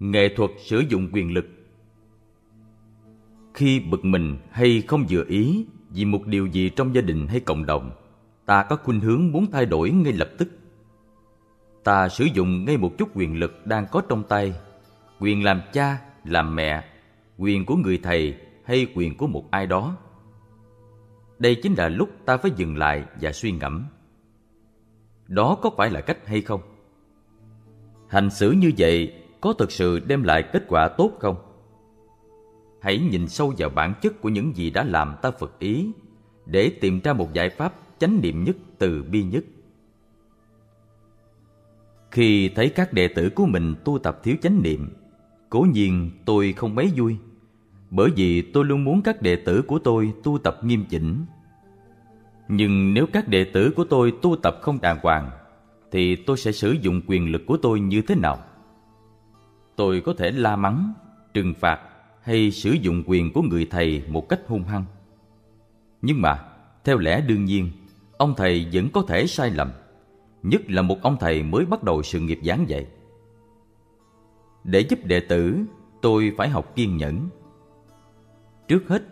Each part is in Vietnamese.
Nghệ thuật sử dụng quyền lực Khi bực mình hay không vừa ý vì một điều gì trong gia đình hay cộng đồng, ta có khuynh hướng muốn thay đổi ngay lập tức. Ta sử dụng ngay một chút quyền lực đang có trong tay, quyền làm cha, làm mẹ, quyền của người thầy hay quyền của một ai đó. Đây chính là lúc ta phải dừng lại và suy ngẫm. Đó có phải là cách hay không? Hành xử như vậy có thực sự đem lại kết quả tốt không? Hãy nhìn sâu vào bản chất của những gì đã làm ta phật ý để tìm ra một giải pháp chánh niệm nhất từ bi nhất. Khi thấy các đệ tử của mình tu tập thiếu chánh niệm, cố nhiên tôi không mấy vui, bởi vì tôi luôn muốn các đệ tử của tôi tu tập nghiêm chỉnh. Nhưng nếu các đệ tử của tôi tu tập không đàng hoàng, thì tôi sẽ sử dụng quyền lực của tôi như thế nào? Tôi có thể la mắng, trừng phạt hay sử dụng quyền của người thầy một cách hung hăng. Nhưng mà, theo lẽ đương nhiên, ông thầy vẫn có thể sai lầm, nhất là một ông thầy mới bắt đầu sự nghiệp giảng dạy. Để giúp đệ tử, tôi phải học kiên nhẫn. Trước hết,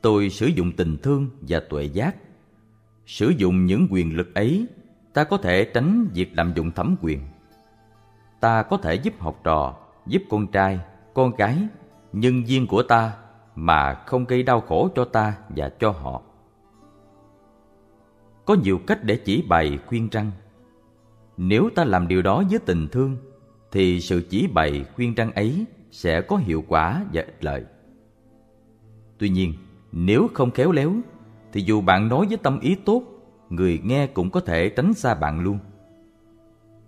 tôi sử dụng tình thương và tuệ giác. Sử dụng những quyền lực ấy, ta có thể tránh việc lạm dụng thẩm quyền. Ta có thể giúp học trò, giúp con trai, con gái, nhân viên của ta mà không gây đau khổ cho ta và cho họ. Có nhiều cách để chỉ bày khuyên răng. Nếu ta làm điều đó với tình thương, thì sự chỉ bày khuyên răng ấy sẽ có hiệu quả và ích lợi. Tuy nhiên, nếu không khéo léo, thì dù bạn nói với tâm ý tốt, người nghe cũng có thể tránh xa bạn luôn.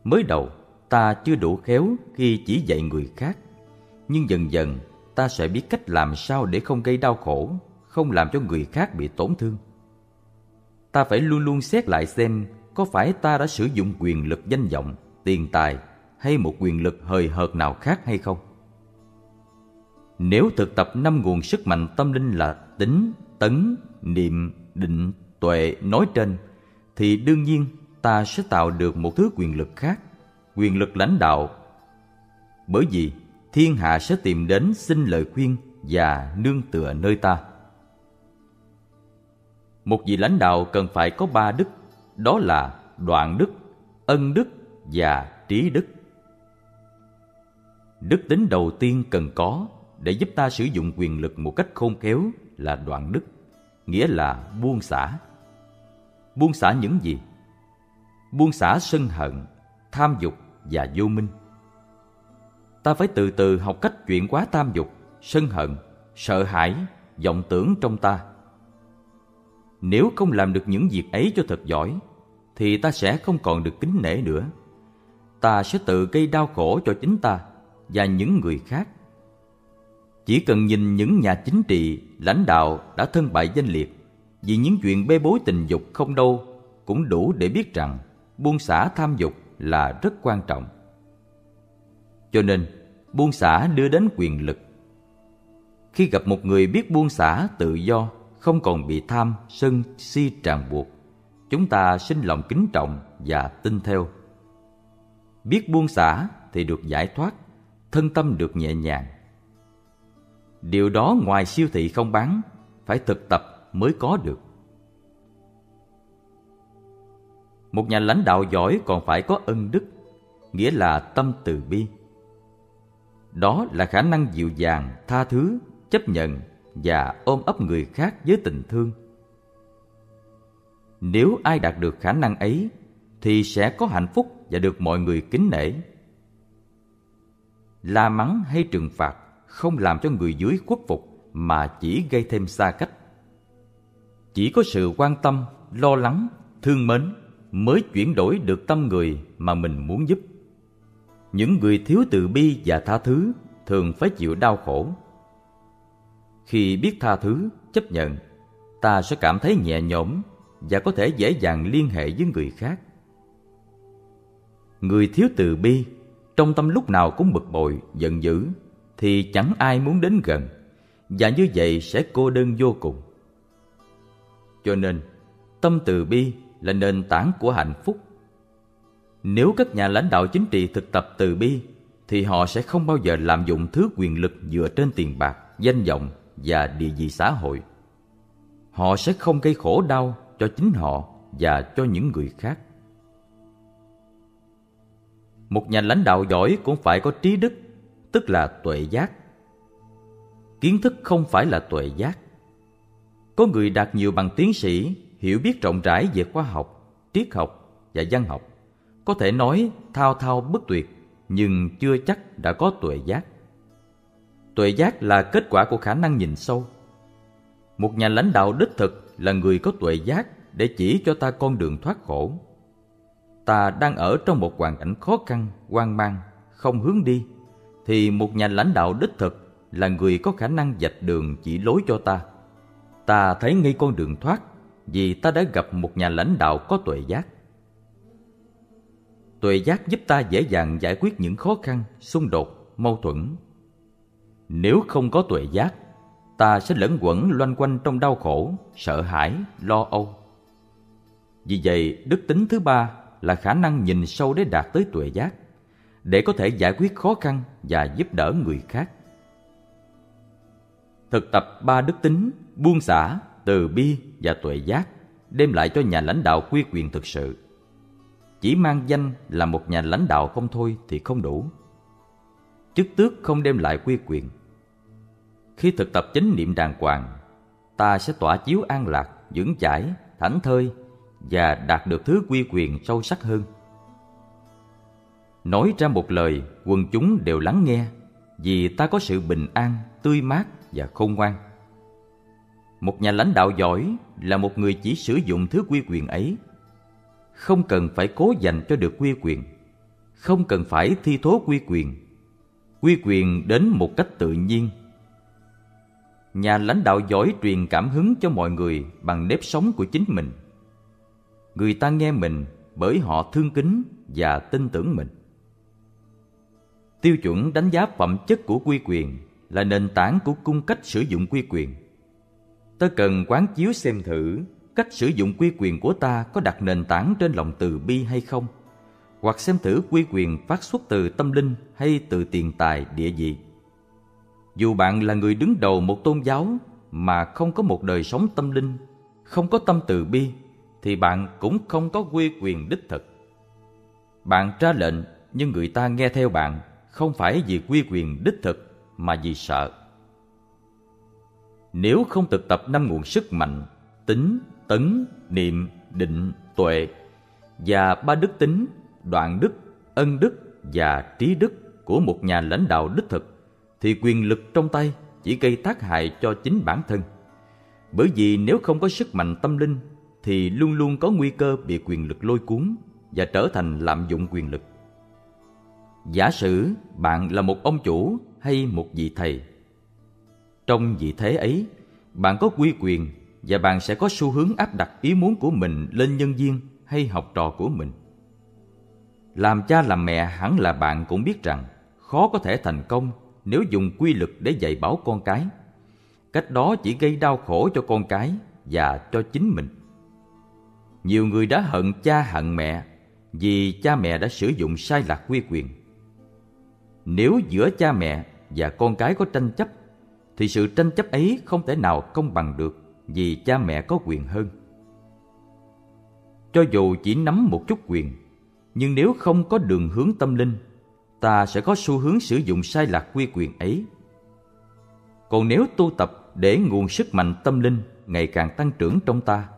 Mới đầu, ta chưa đủ khéo khi chỉ dạy người khác, nhưng dần dần ta sẽ biết cách làm sao để không gây đau khổ, không làm cho người khác bị tổn thương. Ta phải luôn luôn xét lại xem có phải ta đã sử dụng quyền lực danh vọng, tiền tài hay một quyền lực hời hợt nào khác hay không. Nếu thực tập năm nguồn sức mạnh tâm linh là tính, tấn, niệm, định, tuệ nói trên, thì đương nhiên ta sẽ tạo được một thứ quyền lực khác, quyền lực lãnh đạo. Bởi vì thiên hạ sẽ tìm đến xin lời khuyên và nương tựa nơi ta. Một vị lãnh đạo cần phải có ba đức, đó là đoạn đức, ân đức và trí đức. Đức tính đầu tiên cần có để giúp ta sử dụng quyền lực một cách khôn khéo là đoạn đức, nghĩa là buông xả. Buông xả những gì? Buông xả sân hận, tham dục và vô minh. Ta phải từ từ học cách chuyển hóa tham dục, sân hận, sợ hãi, vọng tưởng trong ta nếu không làm được những việc ấy cho thật giỏi, thì ta sẽ không còn được kính nể nữa. Ta sẽ tự gây đau khổ cho chính ta và những người khác. Chỉ cần nhìn những nhà chính trị, lãnh đạo đã thân bại danh liệt vì những chuyện bê bối tình dục không đâu cũng đủ để biết rằng buông xả tham dục là rất quan trọng. Cho nên, buông xả đưa đến quyền lực. Khi gặp một người biết buông xả tự do không còn bị tham, sân, si tràn buộc, chúng ta sinh lòng kính trọng và tin theo. Biết buông xả thì được giải thoát, thân tâm được nhẹ nhàng. Điều đó ngoài siêu thị không bán, phải thực tập mới có được. Một nhà lãnh đạo giỏi còn phải có ân đức, nghĩa là tâm từ bi. Đó là khả năng dịu dàng, tha thứ, chấp nhận và ôm ấp người khác với tình thương. Nếu ai đạt được khả năng ấy thì sẽ có hạnh phúc và được mọi người kính nể. La mắng hay trừng phạt không làm cho người dưới khuất phục mà chỉ gây thêm xa cách. Chỉ có sự quan tâm, lo lắng, thương mến mới chuyển đổi được tâm người mà mình muốn giúp. Những người thiếu từ bi và tha thứ thường phải chịu đau khổ khi biết tha thứ, chấp nhận, ta sẽ cảm thấy nhẹ nhõm và có thể dễ dàng liên hệ với người khác. Người thiếu từ bi, trong tâm lúc nào cũng bực bội, giận dữ, thì chẳng ai muốn đến gần, và như vậy sẽ cô đơn vô cùng. Cho nên, tâm từ bi là nền tảng của hạnh phúc. Nếu các nhà lãnh đạo chính trị thực tập từ bi, thì họ sẽ không bao giờ lạm dụng thứ quyền lực dựa trên tiền bạc, danh vọng và địa vị xã hội. Họ sẽ không gây khổ đau cho chính họ và cho những người khác. Một nhà lãnh đạo giỏi cũng phải có trí đức, tức là tuệ giác. Kiến thức không phải là tuệ giác. Có người đạt nhiều bằng tiến sĩ, hiểu biết rộng rãi về khoa học, triết học và văn học. Có thể nói thao thao bất tuyệt, nhưng chưa chắc đã có tuệ giác. Tuệ giác là kết quả của khả năng nhìn sâu. Một nhà lãnh đạo đích thực là người có tuệ giác để chỉ cho ta con đường thoát khổ. Ta đang ở trong một hoàn cảnh khó khăn, hoang mang, không hướng đi, thì một nhà lãnh đạo đích thực là người có khả năng dạch đường chỉ lối cho ta. Ta thấy ngay con đường thoát vì ta đã gặp một nhà lãnh đạo có tuệ giác. Tuệ giác giúp ta dễ dàng giải quyết những khó khăn, xung đột, mâu thuẫn. Nếu không có tuệ giác, ta sẽ lẫn quẩn loanh quanh trong đau khổ, sợ hãi, lo âu. Vì vậy, đức tính thứ ba là khả năng nhìn sâu để đạt tới tuệ giác, để có thể giải quyết khó khăn và giúp đỡ người khác. Thực tập ba đức tính, buông xả, từ bi và tuệ giác đem lại cho nhà lãnh đạo quy quyền thực sự. Chỉ mang danh là một nhà lãnh đạo không thôi thì không đủ. Chức tước không đem lại quy quyền. Khi thực tập chánh niệm đàng hoàng, ta sẽ tỏa chiếu an lạc, vững chãi, thảnh thơi và đạt được thứ quy quyền sâu sắc hơn. Nói ra một lời, quần chúng đều lắng nghe vì ta có sự bình an, tươi mát và khôn ngoan. Một nhà lãnh đạo giỏi là một người chỉ sử dụng thứ quy quyền ấy. Không cần phải cố dành cho được quy quyền, không cần phải thi thố quy quyền. Quy quyền đến một cách tự nhiên. Nhà lãnh đạo giỏi truyền cảm hứng cho mọi người bằng nếp sống của chính mình. Người ta nghe mình bởi họ thương kính và tin tưởng mình. Tiêu chuẩn đánh giá phẩm chất của quy quyền là nền tảng của cung cách sử dụng quy quyền ta cần quán chiếu xem thử cách sử dụng quy quyền của ta có đặt nền tảng trên lòng từ bi hay không, hoặc xem thử quy quyền phát xuất từ tâm linh hay từ tiền tài, địa vị. Dù bạn là người đứng đầu một tôn giáo mà không có một đời sống tâm linh, không có tâm từ bi, thì bạn cũng không có quy quyền đích thực. Bạn ra lệnh nhưng người ta nghe theo bạn, không phải vì quy quyền đích thực mà vì sợ nếu không thực tập năm nguồn sức mạnh, tính, tấn, niệm, định, tuệ và ba đức tính, đoạn đức, ân đức và trí đức của một nhà lãnh đạo đích thực, thì quyền lực trong tay chỉ gây tác hại cho chính bản thân. Bởi vì nếu không có sức mạnh tâm linh, thì luôn luôn có nguy cơ bị quyền lực lôi cuốn và trở thành lạm dụng quyền lực. Giả sử bạn là một ông chủ hay một vị thầy trong vị thế ấy, bạn có quy quyền và bạn sẽ có xu hướng áp đặt ý muốn của mình lên nhân viên hay học trò của mình. Làm cha làm mẹ hẳn là bạn cũng biết rằng khó có thể thành công nếu dùng quy lực để dạy bảo con cái. Cách đó chỉ gây đau khổ cho con cái và cho chính mình. Nhiều người đã hận cha hận mẹ vì cha mẹ đã sử dụng sai lạc quy quyền. Nếu giữa cha mẹ và con cái có tranh chấp thì sự tranh chấp ấy không thể nào công bằng được vì cha mẹ có quyền hơn. Cho dù chỉ nắm một chút quyền, nhưng nếu không có đường hướng tâm linh, ta sẽ có xu hướng sử dụng sai lạc quy quyền ấy. Còn nếu tu tập để nguồn sức mạnh tâm linh ngày càng tăng trưởng trong ta,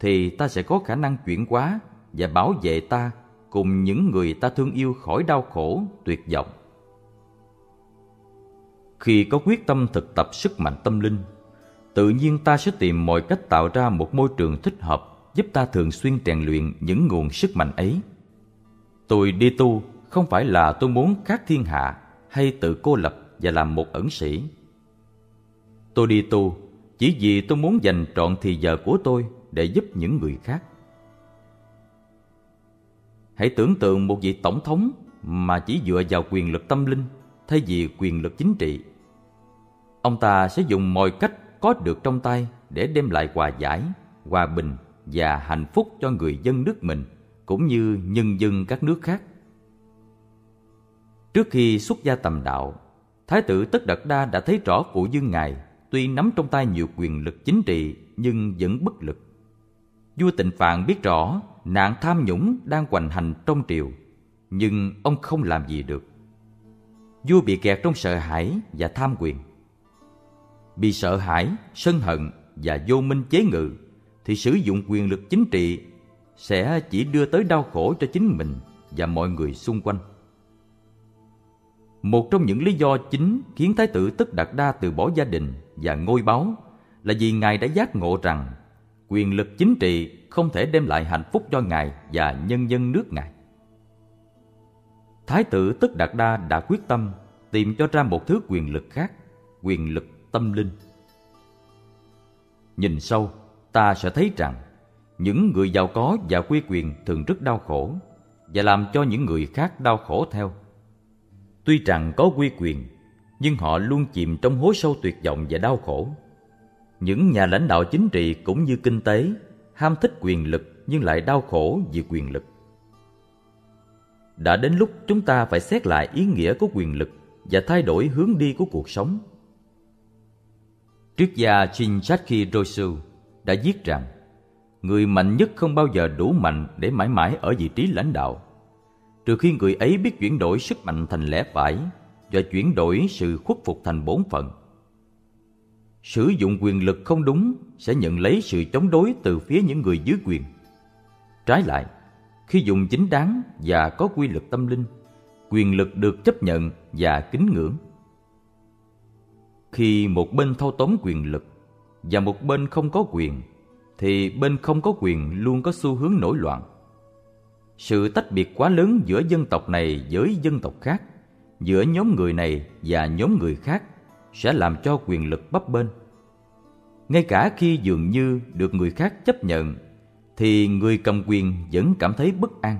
thì ta sẽ có khả năng chuyển hóa và bảo vệ ta cùng những người ta thương yêu khỏi đau khổ, tuyệt vọng. Khi có quyết tâm thực tập sức mạnh tâm linh, tự nhiên ta sẽ tìm mọi cách tạo ra một môi trường thích hợp giúp ta thường xuyên rèn luyện những nguồn sức mạnh ấy. Tôi đi tu không phải là tôi muốn khác thiên hạ hay tự cô lập và làm một ẩn sĩ. Tôi đi tu chỉ vì tôi muốn dành trọn thì giờ của tôi để giúp những người khác. Hãy tưởng tượng một vị tổng thống mà chỉ dựa vào quyền lực tâm linh thay vì quyền lực chính trị. Ông ta sẽ dùng mọi cách có được trong tay để đem lại hòa giải, hòa bình và hạnh phúc cho người dân nước mình cũng như nhân dân các nước khác. Trước khi xuất gia tầm đạo, Thái tử Tất Đạt Đa đã thấy rõ phụ dương ngài tuy nắm trong tay nhiều quyền lực chính trị nhưng vẫn bất lực. Vua Tịnh Phạn biết rõ nạn tham nhũng đang hoành hành trong triều, nhưng ông không làm gì được. Vua bị kẹt trong sợ hãi và tham quyền. Bị sợ hãi, sân hận và vô minh chế ngự thì sử dụng quyền lực chính trị sẽ chỉ đưa tới đau khổ cho chính mình và mọi người xung quanh. Một trong những lý do chính khiến Thái tử Tất Đạt Đa từ bỏ gia đình và ngôi báu là vì Ngài đã giác ngộ rằng quyền lực chính trị không thể đem lại hạnh phúc cho Ngài và nhân dân nước Ngài. Thái tử Tất Đạt Đa đã quyết tâm tìm cho ra một thứ quyền lực khác, quyền lực tâm linh. Nhìn sâu, ta sẽ thấy rằng những người giàu có và quy quyền thường rất đau khổ và làm cho những người khác đau khổ theo. Tuy rằng có quy quyền, nhưng họ luôn chìm trong hố sâu tuyệt vọng và đau khổ. Những nhà lãnh đạo chính trị cũng như kinh tế ham thích quyền lực nhưng lại đau khổ vì quyền lực. Đã đến lúc chúng ta phải xét lại ý nghĩa của quyền lực và thay đổi hướng đi của cuộc sống. Triết gia Shinjaki Rosu đã viết rằng người mạnh nhất không bao giờ đủ mạnh để mãi mãi ở vị trí lãnh đạo trừ khi người ấy biết chuyển đổi sức mạnh thành lẽ phải và chuyển đổi sự khuất phục thành bổn phận. Sử dụng quyền lực không đúng sẽ nhận lấy sự chống đối từ phía những người dưới quyền. Trái lại, khi dùng chính đáng và có quy lực tâm linh, quyền lực được chấp nhận và kính ngưỡng. Khi một bên thâu tóm quyền lực và một bên không có quyền, thì bên không có quyền luôn có xu hướng nổi loạn sự tách biệt quá lớn giữa dân tộc này với dân tộc khác giữa nhóm người này và nhóm người khác sẽ làm cho quyền lực bấp bênh ngay cả khi dường như được người khác chấp nhận thì người cầm quyền vẫn cảm thấy bất an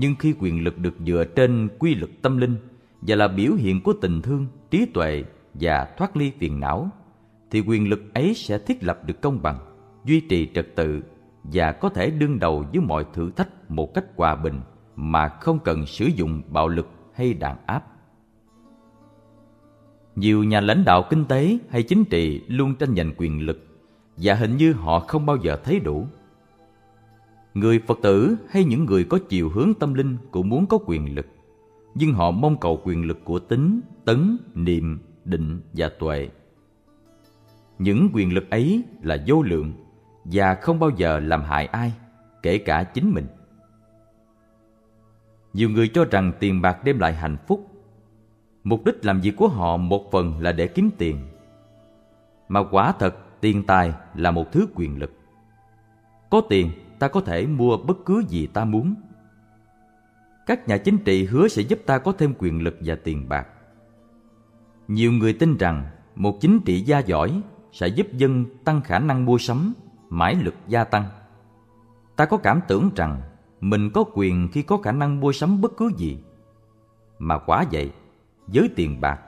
nhưng khi quyền lực được dựa trên quy luật tâm linh và là biểu hiện của tình thương, trí tuệ và thoát ly phiền não, thì quyền lực ấy sẽ thiết lập được công bằng, duy trì trật tự và có thể đương đầu với mọi thử thách một cách hòa bình mà không cần sử dụng bạo lực hay đàn áp. Nhiều nhà lãnh đạo kinh tế hay chính trị luôn tranh giành quyền lực và hình như họ không bao giờ thấy đủ. Người Phật tử hay những người có chiều hướng tâm linh cũng muốn có quyền lực, nhưng họ mong cầu quyền lực của tính, tấn, niệm, định và tuệ. Những quyền lực ấy là vô lượng và không bao giờ làm hại ai, kể cả chính mình. Nhiều người cho rằng tiền bạc đem lại hạnh phúc. Mục đích làm việc của họ một phần là để kiếm tiền. Mà quả thật tiền tài là một thứ quyền lực. Có tiền ta có thể mua bất cứ gì ta muốn. Các nhà chính trị hứa sẽ giúp ta có thêm quyền lực và tiền bạc. Nhiều người tin rằng một chính trị gia giỏi sẽ giúp dân tăng khả năng mua sắm mãi lực gia tăng. Ta có cảm tưởng rằng mình có quyền khi có khả năng mua sắm bất cứ gì. Mà quả vậy, với tiền bạc,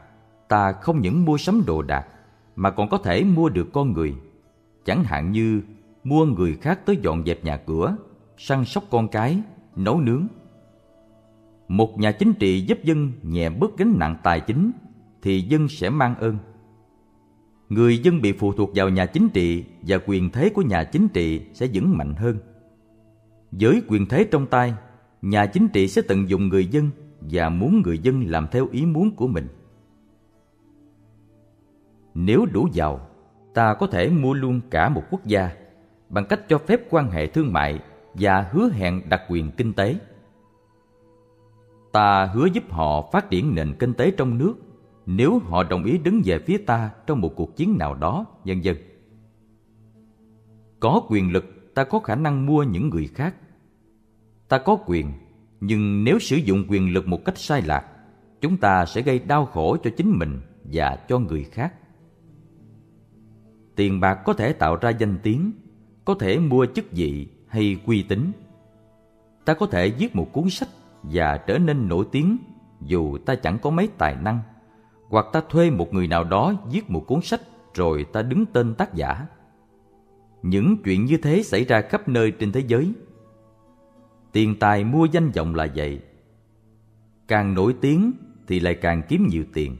ta không những mua sắm đồ đạc mà còn có thể mua được con người. Chẳng hạn như mua người khác tới dọn dẹp nhà cửa, săn sóc con cái, nấu nướng. Một nhà chính trị giúp dân nhẹ bớt gánh nặng tài chính thì dân sẽ mang ơn người dân bị phụ thuộc vào nhà chính trị và quyền thế của nhà chính trị sẽ vững mạnh hơn. Với quyền thế trong tay, nhà chính trị sẽ tận dụng người dân và muốn người dân làm theo ý muốn của mình. Nếu đủ giàu, ta có thể mua luôn cả một quốc gia bằng cách cho phép quan hệ thương mại và hứa hẹn đặc quyền kinh tế. Ta hứa giúp họ phát triển nền kinh tế trong nước nếu họ đồng ý đứng về phía ta trong một cuộc chiến nào đó, vân vân. Có quyền lực, ta có khả năng mua những người khác. Ta có quyền, nhưng nếu sử dụng quyền lực một cách sai lạc, chúng ta sẽ gây đau khổ cho chính mình và cho người khác. Tiền bạc có thể tạo ra danh tiếng, có thể mua chức vị hay uy tín. Ta có thể viết một cuốn sách và trở nên nổi tiếng dù ta chẳng có mấy tài năng hoặc ta thuê một người nào đó viết một cuốn sách rồi ta đứng tên tác giả. Những chuyện như thế xảy ra khắp nơi trên thế giới. Tiền tài mua danh vọng là vậy. càng nổi tiếng thì lại càng kiếm nhiều tiền.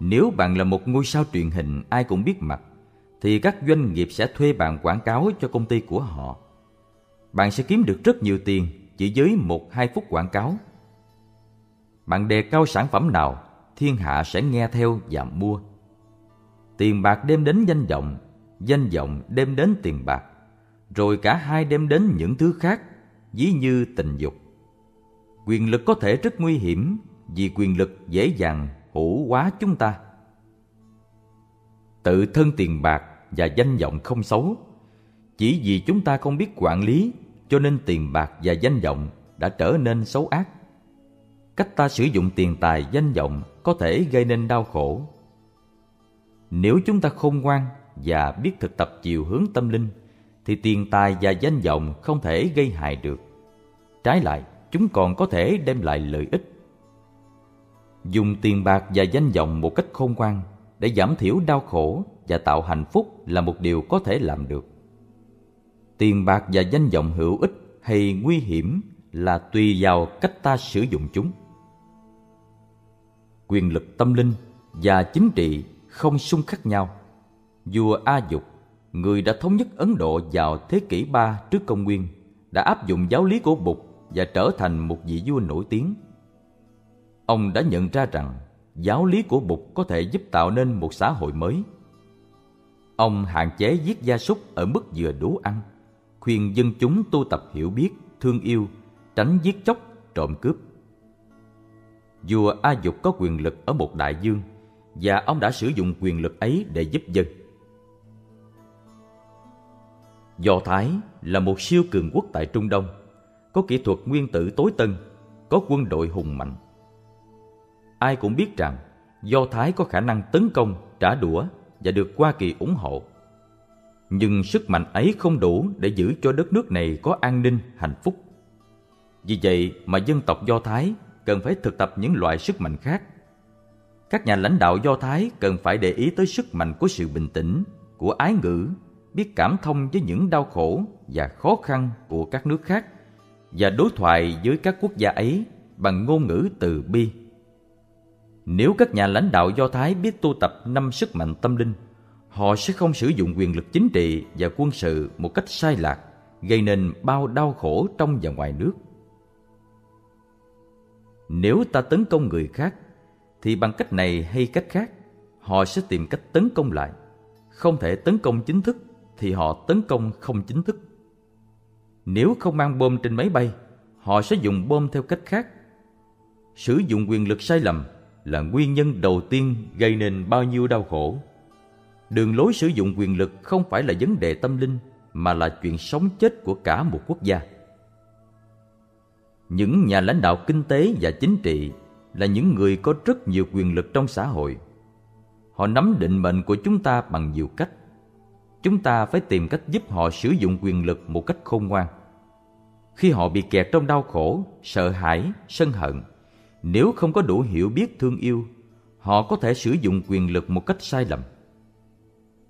Nếu bạn là một ngôi sao truyền hình ai cũng biết mặt, thì các doanh nghiệp sẽ thuê bạn quảng cáo cho công ty của họ. Bạn sẽ kiếm được rất nhiều tiền chỉ với một hai phút quảng cáo. Bạn đề cao sản phẩm nào, thiên hạ sẽ nghe theo và mua. Tiền bạc đem đến danh vọng, danh vọng đem đến tiền bạc, rồi cả hai đem đến những thứ khác, ví như tình dục. Quyền lực có thể rất nguy hiểm vì quyền lực dễ dàng hữu hóa chúng ta. Tự thân tiền bạc và danh vọng không xấu, chỉ vì chúng ta không biết quản lý cho nên tiền bạc và danh vọng đã trở nên xấu ác. Cách ta sử dụng tiền tài danh vọng có thể gây nên đau khổ. Nếu chúng ta khôn ngoan và biết thực tập chiều hướng tâm linh, thì tiền tài và danh vọng không thể gây hại được. Trái lại, chúng còn có thể đem lại lợi ích. Dùng tiền bạc và danh vọng một cách khôn ngoan để giảm thiểu đau khổ và tạo hạnh phúc là một điều có thể làm được. Tiền bạc và danh vọng hữu ích hay nguy hiểm là tùy vào cách ta sử dụng chúng. Quyền lực tâm linh và chính trị không xung khắc nhau. Vua A Dục, người đã thống nhất Ấn Độ vào thế kỷ 3 trước công nguyên, đã áp dụng giáo lý của Bụt và trở thành một vị vua nổi tiếng. Ông đã nhận ra rằng giáo lý của Bụt có thể giúp tạo nên một xã hội mới. Ông hạn chế giết gia súc ở mức vừa đủ ăn, khuyên dân chúng tu tập hiểu biết, thương yêu, tránh giết chóc, trộm cướp. Vua A Dục có quyền lực ở một đại dương và ông đã sử dụng quyền lực ấy để giúp dân. Do Thái là một siêu cường quốc tại Trung Đông, có kỹ thuật nguyên tử tối tân, có quân đội hùng mạnh. Ai cũng biết rằng Do Thái có khả năng tấn công, trả đũa và được Hoa Kỳ ủng hộ. Nhưng sức mạnh ấy không đủ để giữ cho đất nước này có an ninh, hạnh phúc. Vì vậy mà dân tộc Do Thái cần phải thực tập những loại sức mạnh khác. Các nhà lãnh đạo Do Thái cần phải để ý tới sức mạnh của sự bình tĩnh, của ái ngữ, biết cảm thông với những đau khổ và khó khăn của các nước khác và đối thoại với các quốc gia ấy bằng ngôn ngữ từ bi. Nếu các nhà lãnh đạo Do Thái biết tu tập năm sức mạnh tâm linh, họ sẽ không sử dụng quyền lực chính trị và quân sự một cách sai lạc, gây nên bao đau khổ trong và ngoài nước. Nếu ta tấn công người khác, thì bằng cách này hay cách khác, họ sẽ tìm cách tấn công lại. Không thể tấn công chính thức, thì họ tấn công không chính thức. Nếu không mang bom trên máy bay, họ sẽ dùng bom theo cách khác. Sử dụng quyền lực sai lầm là nguyên nhân đầu tiên gây nên bao nhiêu đau khổ. Đường lối sử dụng quyền lực không phải là vấn đề tâm linh mà là chuyện sống chết của cả một quốc gia. Những nhà lãnh đạo kinh tế và chính trị là những người có rất nhiều quyền lực trong xã hội. Họ nắm định mệnh của chúng ta bằng nhiều cách. Chúng ta phải tìm cách giúp họ sử dụng quyền lực một cách khôn ngoan. Khi họ bị kẹt trong đau khổ, sợ hãi, sân hận, nếu không có đủ hiểu biết thương yêu, họ có thể sử dụng quyền lực một cách sai lầm.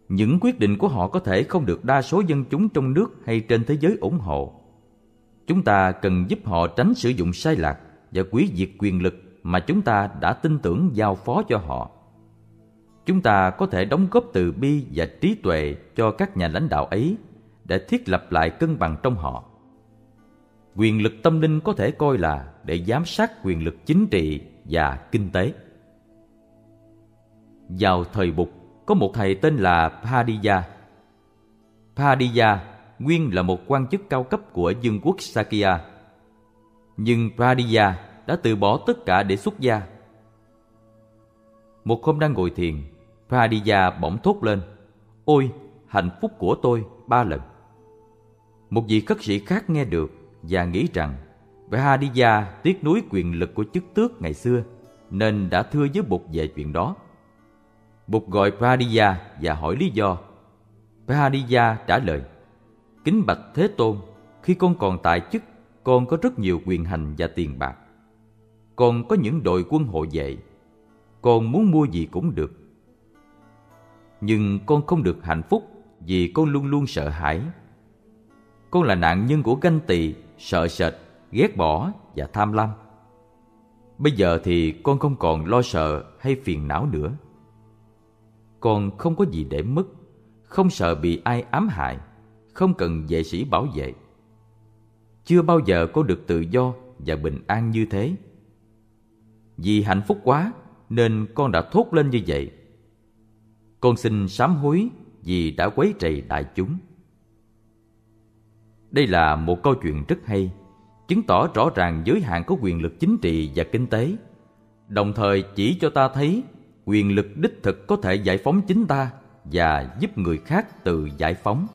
Những quyết định của họ có thể không được đa số dân chúng trong nước hay trên thế giới ủng hộ. Chúng ta cần giúp họ tránh sử dụng sai lạc và quý diệt quyền lực mà chúng ta đã tin tưởng giao phó cho họ. Chúng ta có thể đóng góp từ bi và trí tuệ cho các nhà lãnh đạo ấy để thiết lập lại cân bằng trong họ. Quyền lực tâm linh có thể coi là để giám sát quyền lực chính trị và kinh tế. Vào thời bục có một thầy tên là Padiya. Padiya nguyên là một quan chức cao cấp của vương quốc Sakya. Nhưng Padiya đã từ bỏ tất cả để xuất gia. Một hôm đang ngồi thiền, Padiya bỗng thốt lên, Ôi, hạnh phúc của tôi ba lần. Một vị khất sĩ khác nghe được và nghĩ rằng Vahadiya tiếc nuối quyền lực của chức tước ngày xưa nên đã thưa với Bụt về chuyện đó. Bụt gọi Padiya và hỏi lý do. Padiya trả lời Kính bạch Thế Tôn, khi con còn tại chức, con có rất nhiều quyền hành và tiền bạc. Con có những đội quân hộ vệ. Con muốn mua gì cũng được. Nhưng con không được hạnh phúc vì con luôn luôn sợ hãi. Con là nạn nhân của ganh tị, sợ sệt, ghét bỏ và tham lam. Bây giờ thì con không còn lo sợ hay phiền não nữa. Con không có gì để mất, không sợ bị ai ám hại, không cần vệ sĩ bảo vệ. Chưa bao giờ có được tự do và bình an như thế. Vì hạnh phúc quá nên con đã thốt lên như vậy. Con xin sám hối vì đã quấy rầy đại chúng. Đây là một câu chuyện rất hay, chứng tỏ rõ ràng giới hạn của quyền lực chính trị và kinh tế, đồng thời chỉ cho ta thấy quyền lực đích thực có thể giải phóng chính ta và giúp người khác từ giải phóng.